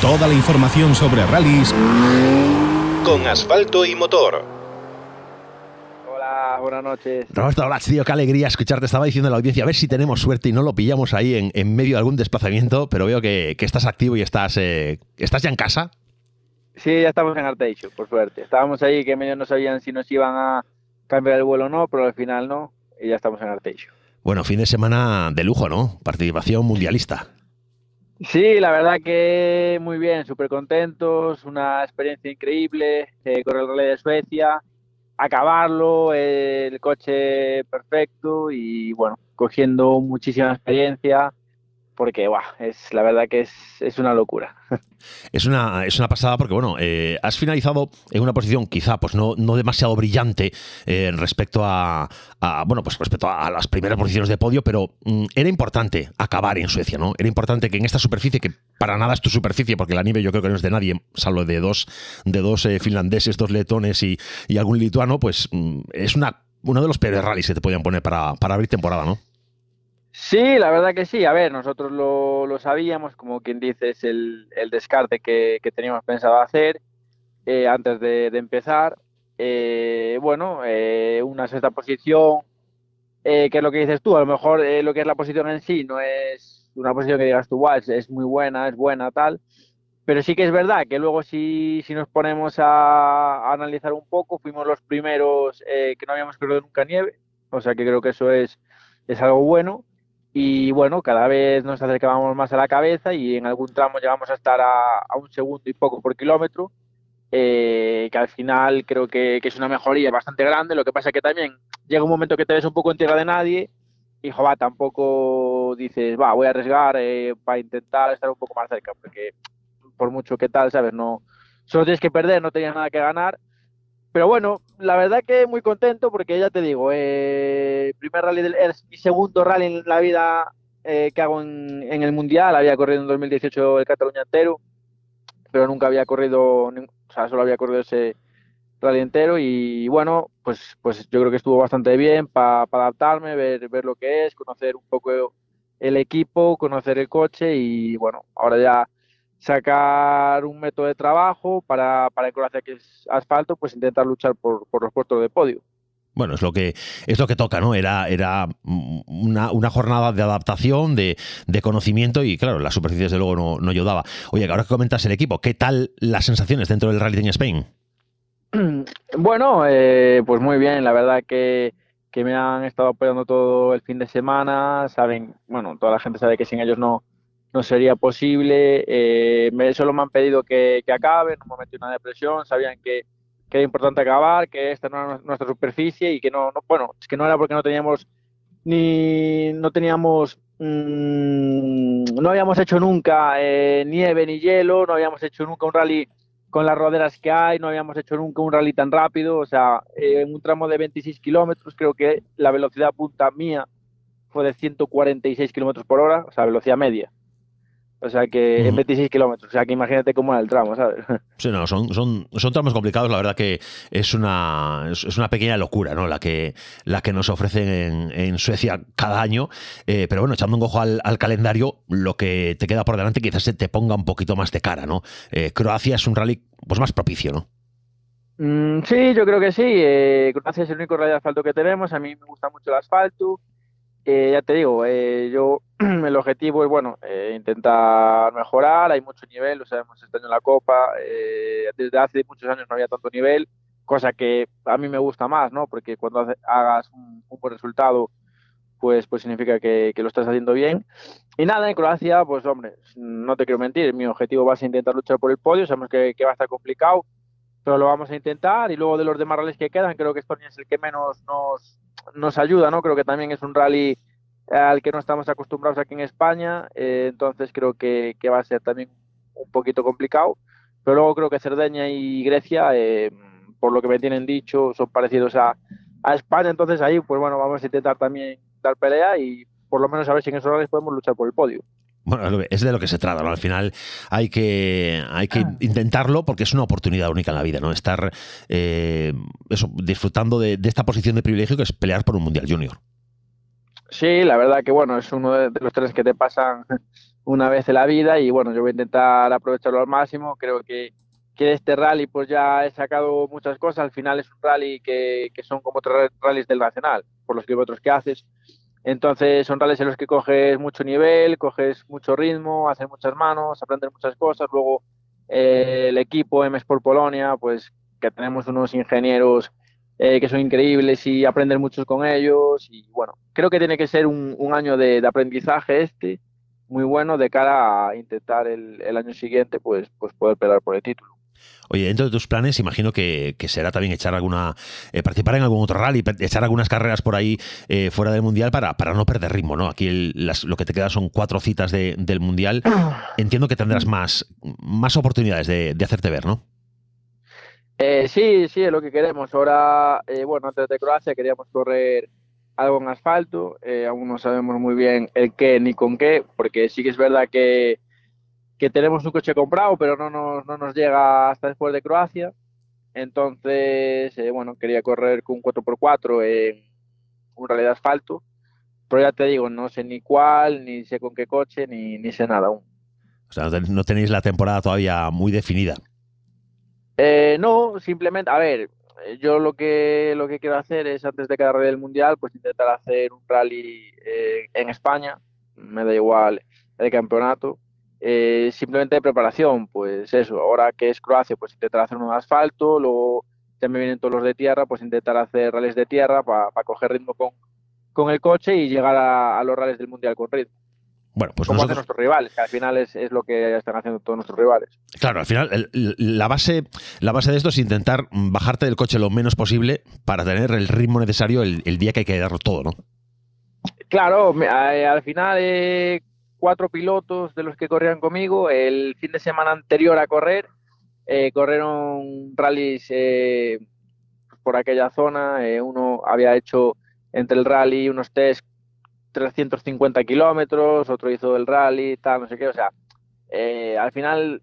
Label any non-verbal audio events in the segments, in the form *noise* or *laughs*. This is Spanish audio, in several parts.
Toda la información sobre rallies con asfalto y motor. Hola, buenas noches. Roberto hola, tío, qué alegría escucharte. Estaba diciendo a la audiencia, a ver si tenemos suerte y no lo pillamos ahí en, medio de algún desplazamiento, pero veo que, estás activo y estás, eh, estás ya en casa. Sí, ya estamos en Arteixo, por suerte. Estábamos ahí que medio no sabían si nos iban a cambiar el vuelo o no, pero al final no, y ya estamos en Arteixo. Bueno, fin de semana de lujo, ¿no? Participación mundialista. Sí, la verdad que muy bien, súper contentos, una experiencia increíble, eh, correr el Rally de Suecia, acabarlo, el coche perfecto y bueno, cogiendo muchísima experiencia, porque es la verdad que es, es una locura. Es una, es una pasada porque, bueno, eh, has finalizado en una posición quizá pues no, no demasiado brillante eh, respecto a, bueno, pues respecto a las primeras posiciones de podio, pero mm, era importante acabar en Suecia, ¿no? Era importante que en esta superficie, que para nada es tu superficie, porque la nieve yo creo que no es de nadie, salvo de dos, de dos eh, finlandeses, dos letones y, y, algún lituano, pues mm, es una, uno de los peores rallies que te podían poner para, para abrir temporada, ¿no? Sí, la verdad que sí. A ver, nosotros lo, lo sabíamos, como quien dice, es el, el descarte que, que, teníamos pensado hacer eh, antes de, empezar. Eh, bueno, eh, una sexta posición, que es lo que dices tú, a lo mejor lo que es la posición en sí no es una posición que digas tú, es, es, muy buena, es buena, tal. Pero sí que es verdad que luego si, si nos ponemos a, analizar un poco, fuimos los primeros que no habíamos corrido nunca nieve, o sea que creo que eso es, es algo bueno y bueno, cada vez nos acercábamos más a la cabeza y en algún tramo llegamos a estar a, un segundo y poco por kilómetro, eh, que al final creo que, es una mejoría bastante grande. Lo que pasa que también llega un momento que te ves un poco en tierra de nadie y va, tampoco dices, va, voy a arriesgar eh, para intentar estar un poco más cerca, porque por mucho que tal, ¿sabes? No, solo tienes que perder, no tenías nada que ganar pero bueno, la verdad que muy contento porque ya te digo, eh, primer rally del, es mi segundo rally en la vida eh, que hago en, el Mundial. Había corrido en 2018 el Cataluña entero, pero nunca había corrido, o sea, solo había corrido ese rally entero y bueno, pues, pues yo creo que estuvo bastante bien para adaptarme, ver, ver lo que es, conocer un poco el equipo, conocer el coche y bueno, ahora ya sacar un método de trabajo para, para en Croacia, que es asfalto, pues intentar luchar por, por los puestos de podio. Bueno, es lo que es lo que toca, ¿no? Era, era una, una jornada de adaptación, de, de, conocimiento y claro, las superficies de luego no, no ayudaba. Oye, ahora que comentas el equipo, ¿qué tal las sensaciones dentro del Rally en Spain? *clears throat* Bueno, eh, pues muy bien, la verdad que, que me han estado apoyando todo el fin de semana, saben, bueno, toda la gente sabe que sin ellos no, no sería posible. Eh, solo me han pedido que, que acabe, no me metí una depresión, sabían que, que, era importante acabar, que esta no era nuestra superficie y que no, no bueno, es que no era porque no teníamos ni no teníamos mmm, no habíamos hecho nunca eh, nieve ni hielo, no habíamos hecho nunca un rally con las roderas que hay, no habíamos hecho nunca un rally tan rápido, o sea, eh, en un tramo de 26 kilómetros creo que la velocidad punta mía fue de 146 kilómetros por hora, o sea, velocidad media. O sea que en 26 kilómetros, o sea que imagínate cómo era el tramo, ¿sabes? *laughs* Sí, no, son, son, son tramos complicados, la verdad que es una, es una pequeña locura, ¿no? La que, la que nos ofrecen en, en Suecia cada año. Eh, pero bueno, echando un ojo al, calendario, lo que te queda por delante quizás se te ponga un poquito más de cara, ¿no? Eh, Croacia es un rally pues más propicio, ¿no? Mm, sí, yo creo que sí. Eh, Croacia es el único rally de asfalto que tenemos. A mí me gusta mucho el asfalto. Eh, ya te digo, eh, yo *clears throat* el objetivo es bueno eh, intentar mejorar, hay mucho nivel, lo sabemos este año en la Copa, desde hace muchos años no había tanto nivel, cosa que a mí me gusta más, ¿no? Porque cuando hagas un, buen resultado, pues, pues significa que, lo estás haciendo bien. Y nada, en Croacia, pues hombre, no te quiero mentir, mi objetivo va a ser intentar luchar por el podio, sabemos que va a estar complicado, pero lo vamos a intentar y luego de los demás rallies que quedan, creo que Estonia es el que menos nos, nos ayuda, ¿no? Creo que también es un rally al que no estamos acostumbrados aquí en España, eh, entonces creo que, va a ser también un poquito complicado, pero luego creo que Cerdeña y Grecia, eh, por lo que me tienen dicho, son parecidos a, a España, entonces ahí, pues bueno, vamos a intentar también dar pelea y por lo menos a ver si en esos rallies podemos luchar por el podio. Bueno, es de lo que se trata, ¿no? Al final hay que, hay que ah. intentarlo porque es una oportunidad única en la vida, ¿no? Estar eh, eso, disfrutando de, esta posición de privilegio que es pelear por un Mundial Junior. Sí, la verdad que bueno, es uno de, los tres que te pasan una vez en la vida y bueno, yo voy a intentar aprovecharlo al máximo. Creo que, que este rally pues ya he sacado muchas cosas. Al final es un rally que, que son como otros rallies del Nacional, por los kilómetros que haces. Entonces son rallies en los que coges mucho nivel, coges mucho ritmo, haces muchas manos, aprendes muchas cosas. Luego eh, el equipo M Sport Polonia, pues que tenemos unos ingenieros eh, que son increíbles y aprender mucho con ellos. Y bueno, creo que tiene que ser un, año de, de, aprendizaje este, muy bueno de cara a intentar el, el año siguiente pues, pues poder pelear por el título. Oye, dentro de tus planes, imagino que, que será también echar alguna, eh, participar en algún otro rally, echar algunas carreras por ahí eh, fuera del mundial para, para no perder ritmo, ¿no? Aquí el, las, lo que te queda son cuatro citas de, del mundial. *clears throat* Entiendo que tendrás más, más oportunidades de, de hacerte ver, ¿no? Eh, sí, sí, es lo que queremos. Ahora, eh, bueno, antes de Croacia queríamos correr algo en asfalto. Aún no sabemos muy bien el qué ni con qué, porque sí que es verdad que, que tenemos un coche comprado, pero no nos, no nos llega hasta después de Croacia. Entonces, eh, bueno, quería correr con un 4x4 en un rally de asfalto. Pero ya te digo, no sé ni cuál, ni sé con qué coche, ni, ni sé nada aún. O sea, no tenéis la temporada todavía muy definida. Eh, no, simplemente, a ver, yo lo que lo que quiero hacer es antes de cada rally del mundial, pues intentar hacer un rally eh, en España, me da igual el campeonato, eh, simplemente de preparación, pues eso, ahora que es Croacia, pues intentar hacer un asfalto, luego me vienen todos los de tierra, pues intentar hacer rallies de tierra para pa coger ritmo con, con el coche y llegar a, a los rallies del mundial con ritmo. Bueno, pues como nosotros... hacen nuestros rivales, que al final es, es, lo que están haciendo todos nuestros rivales. Claro, al final el, la, base, la base de esto es intentar bajarte del coche lo menos posible para tener el ritmo necesario el, el día que hay que darlo todo, ¿no? Claro, al final eh, cuatro pilotos de los que corrían conmigo, el fin de semana anterior a correr, eh, corrieron rallies eh, por aquella zona, eh, uno había hecho entre el rally unos test 350 kilómetros, otro hizo el rally, tal, no sé qué, o sea, eh, al final,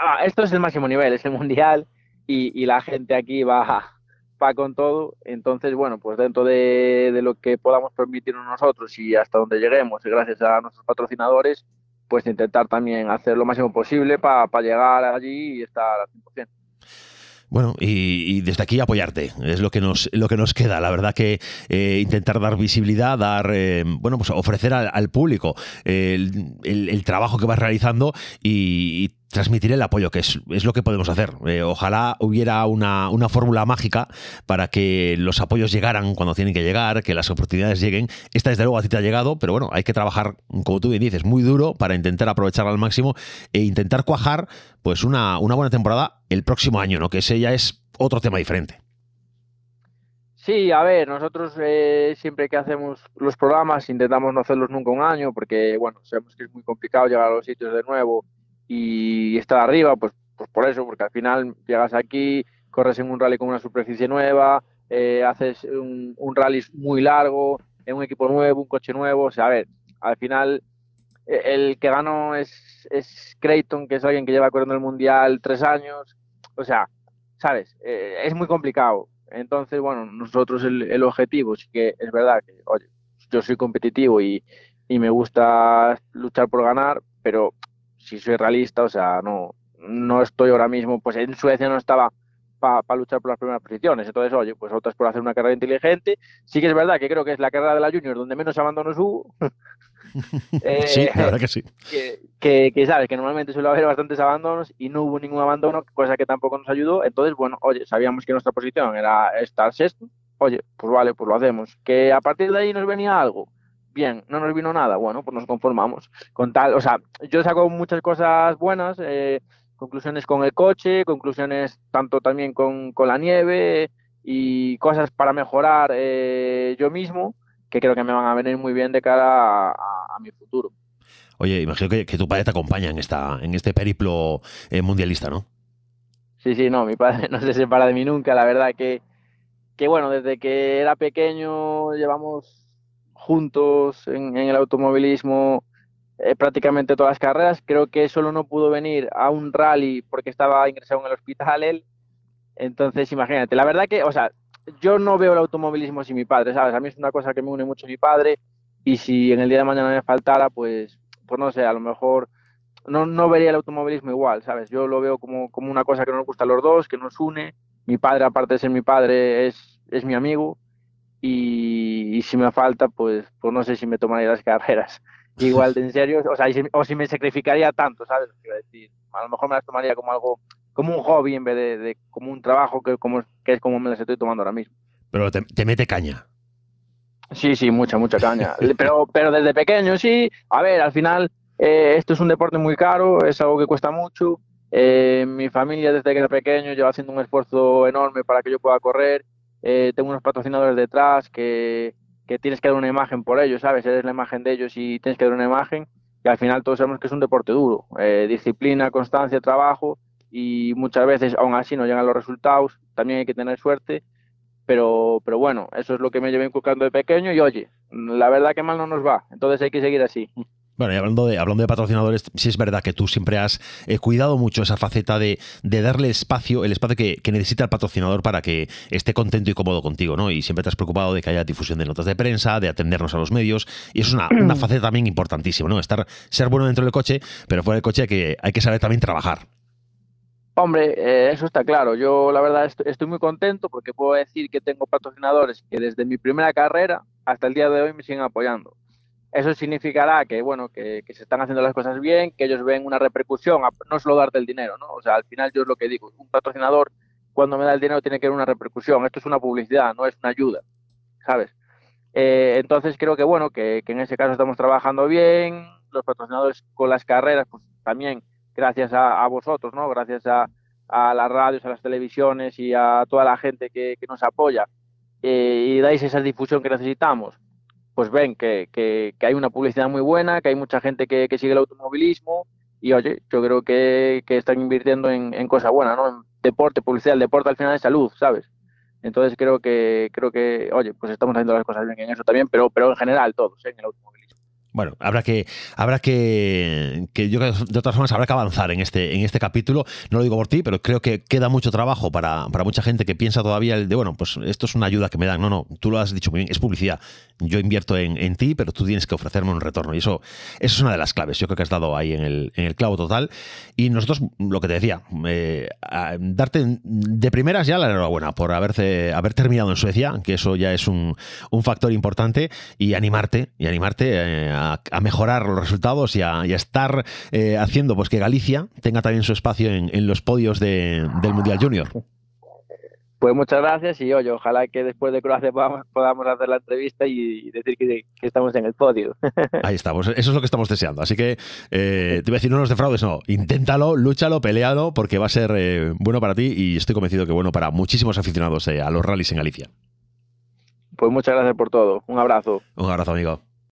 ah, esto es el máximo nivel, es el *laughs* mundial y, y la gente aquí va, va, con todo, entonces, bueno, pues dentro de, de, lo que podamos permitirnos nosotros y hasta donde lleguemos, gracias a nuestros patrocinadores, pues intentar también hacer lo máximo posible para pa llegar allí y estar al 100%. Bueno, y, y, desde aquí apoyarte, es lo que nos, lo que nos queda. La verdad que eh, intentar dar visibilidad, dar, eh, bueno, pues ofrecer al, al público el, el, el, trabajo que vas realizando y, transmitir el apoyo, que es, es lo que podemos hacer. Eh, ojalá hubiera una, una fórmula mágica para que los apoyos llegaran cuando tienen que llegar, que las oportunidades lleguen. Esta desde luego a ti te ha llegado, pero bueno, hay que trabajar, como tú bien dices, muy duro para intentar aprovecharla al máximo e intentar cuajar pues una, una buena temporada el próximo año, ¿no? Que ese ya es otro tema diferente. Sí, a ver, nosotros eh, siempre que hacemos los programas intentamos no hacerlos nunca un año porque, bueno, sabemos que es muy complicado llegar a los sitios de nuevo y estar arriba, pues, pues por eso, porque al final llegas aquí, corres en un rally con una superficie nueva, eh, haces un, rally muy largo, en un equipo nuevo, un coche nuevo, o sea, a ver, al final el que ganó es, es Creighton, que es alguien que lleva corriendo el Mundial tres años, o sea, ¿sabes? Eh, es muy complicado. Entonces, bueno, nosotros el, el, objetivo sí que es verdad que, oye, yo soy competitivo y, y me gusta luchar por ganar, pero si soy realista, o sea, no, no estoy ahora mismo, pues en Suecia no estaba para pa luchar por las primeras posiciones. Entonces, oye, pues otras por hacer una carrera inteligente. Sí que es verdad que creo que es la carrera de la Junior donde menos abandonos hubo. *laughs* eh, sí, la verdad que sí. Que, que, que, sabes que normalmente suele haber bastantes abandonos y no hubo ningún abandono, cosa que tampoco nos ayudó. Entonces, bueno, oye, sabíamos que nuestra posición era estar sexto. Oye, pues vale, pues lo hacemos. Que a partir de ahí nos venía algo bien, no nos vino nada, bueno, pues nos conformamos. Con tal, o sea, yo saco muchas cosas buenas, eh, conclusiones con el coche, conclusiones tanto también con, con la nieve y cosas para mejorar eh, yo mismo, que creo que me van a venir muy bien de cara a, a, a mi futuro. Oye, imagino que, que, tu padre te acompaña en, esta, en este periplo eh, mundialista, ¿no? Sí, sí, no, mi padre *laughs* no se separa de mí nunca, la verdad que, que bueno, desde que era pequeño llevamos juntos en, en el automovilismo eh, prácticamente todas las carreras. Creo que solo no pudo venir a un rally porque estaba ingresado en el hospital él. Entonces, imagínate, la verdad que, o sea, yo no veo el automovilismo sin mi padre, ¿sabes? A mí es una cosa que me une mucho mi padre y si en el día de mañana me faltara, pues pues no sé, a lo mejor no, no vería el automovilismo igual, ¿sabes? Yo lo veo como, como una cosa que nos gusta a los dos, que nos une. Mi padre, aparte de ser mi padre, es, es mi amigo. Y, si me falta, pues, pues no sé si me tomaría las *laughs* carreras igual de en serio, o sea, o si me sacrificaría tanto, ¿sabes? decir, a lo mejor me las tomaría como algo, como un hobby en vez de, como un trabajo que, como, que es como me las estoy tomando ahora mismo. Pero te, te mete caña. Sí, sí, mucha, mucha caña. *laughs* pero, pero desde pequeño, sí. A ver, al final eh, esto es un deporte muy caro, es algo que cuesta mucho. Eh, mi familia desde que era pequeño lleva haciendo un esfuerzo enorme para que yo pueda correr. Eh, tengo unos patrocinadores detrás que, que, tienes que dar una imagen por ellos, ¿sabes? Eres la imagen de ellos y tienes que dar una imagen. Y al final todos sabemos que es un deporte duro. disciplina, constancia, trabajo y muchas veces aún así no llegan los resultados. También hay que tener suerte. Pero, pero bueno, eso es lo que me llevo inculcando de pequeño y oye, la verdad que mal no nos va. Entonces hay que seguir así. Bueno, y hablando de, hablando de patrocinadores, sí es verdad que tú siempre has eh, cuidado mucho esa faceta de, darle espacio, el espacio que, necesita el patrocinador para que esté contento y cómodo contigo, ¿no? Y siempre te has preocupado de que haya difusión de notas de prensa, de atendernos a los medios, y eso es una, *clears throat* faceta también importantísima, ¿no? Estar, ser bueno dentro del coche, pero fuera del coche hay que, hay que saber también trabajar. Hombre, eh, eso está claro. Yo la verdad estoy muy contento porque puedo decir que tengo patrocinadores que desde mi primera carrera hasta el día de hoy me siguen apoyando eso significará que, bueno, que, se están haciendo las cosas bien, que ellos ven una repercusión, no solo darte el dinero, ¿no? O sea, al final yo es lo que digo, un patrocinador cuando me da el dinero tiene que ver una repercusión, esto es una publicidad, no es una ayuda, ¿sabes? Eh, entonces creo que, bueno, que, en ese caso estamos trabajando bien, los patrocinadores con las carreras, pues también gracias a, vosotros, ¿no? Gracias a, las radios, a las televisiones y a toda la gente que, nos apoya eh, y dais esa difusión que necesitamos pues ven que, que, hay una publicidad muy buena, que hay mucha gente que, sigue el automovilismo y oye, yo creo que, están invirtiendo en, en cosas buenas, ¿no? En deporte, publicidad, el deporte al final es salud, ¿sabes? Entonces creo que, creo que, oye, pues estamos haciendo las cosas bien en eso también, pero, pero en general todos, ¿eh? en el automovilismo. Bueno, habrá que, habrá que, que yo de otras formas habrá que avanzar en este, en este capítulo. No lo digo por ti, pero creo que queda mucho trabajo para, para mucha gente que piensa todavía el de, bueno, pues esto es una ayuda que me dan. No, no, tú lo has dicho muy bien, es publicidad. Yo invierto en, en ti, pero tú tienes que ofrecerme un retorno. Y eso, eso es una de las claves. Yo creo que has dado ahí en el, en el clavo total. Y nosotros, lo que te decía, eh, darte de primeras ya la enhorabuena por haberse, haber terminado en Suecia, que eso ya es un, un factor importante, y animarte, y animarte eh, a a, mejorar los resultados y a, estar eh, haciendo pues que Galicia tenga también su espacio en, los podios del Mundial Junior. Pues muchas gracias y oye, ojalá que después de Croacia podamos, hacer la entrevista y decir que, estamos en el podio. *laughs* Ahí estamos, eso es lo que estamos deseando. Así que eh, te voy a decir, no nos defraudes, no, inténtalo, lúchalo, pelealo, porque va a ser eh, bueno para ti y estoy convencido que bueno para muchísimos aficionados a los rallies en Galicia. Pues muchas gracias por todo. Un abrazo. Un abrazo, amigo.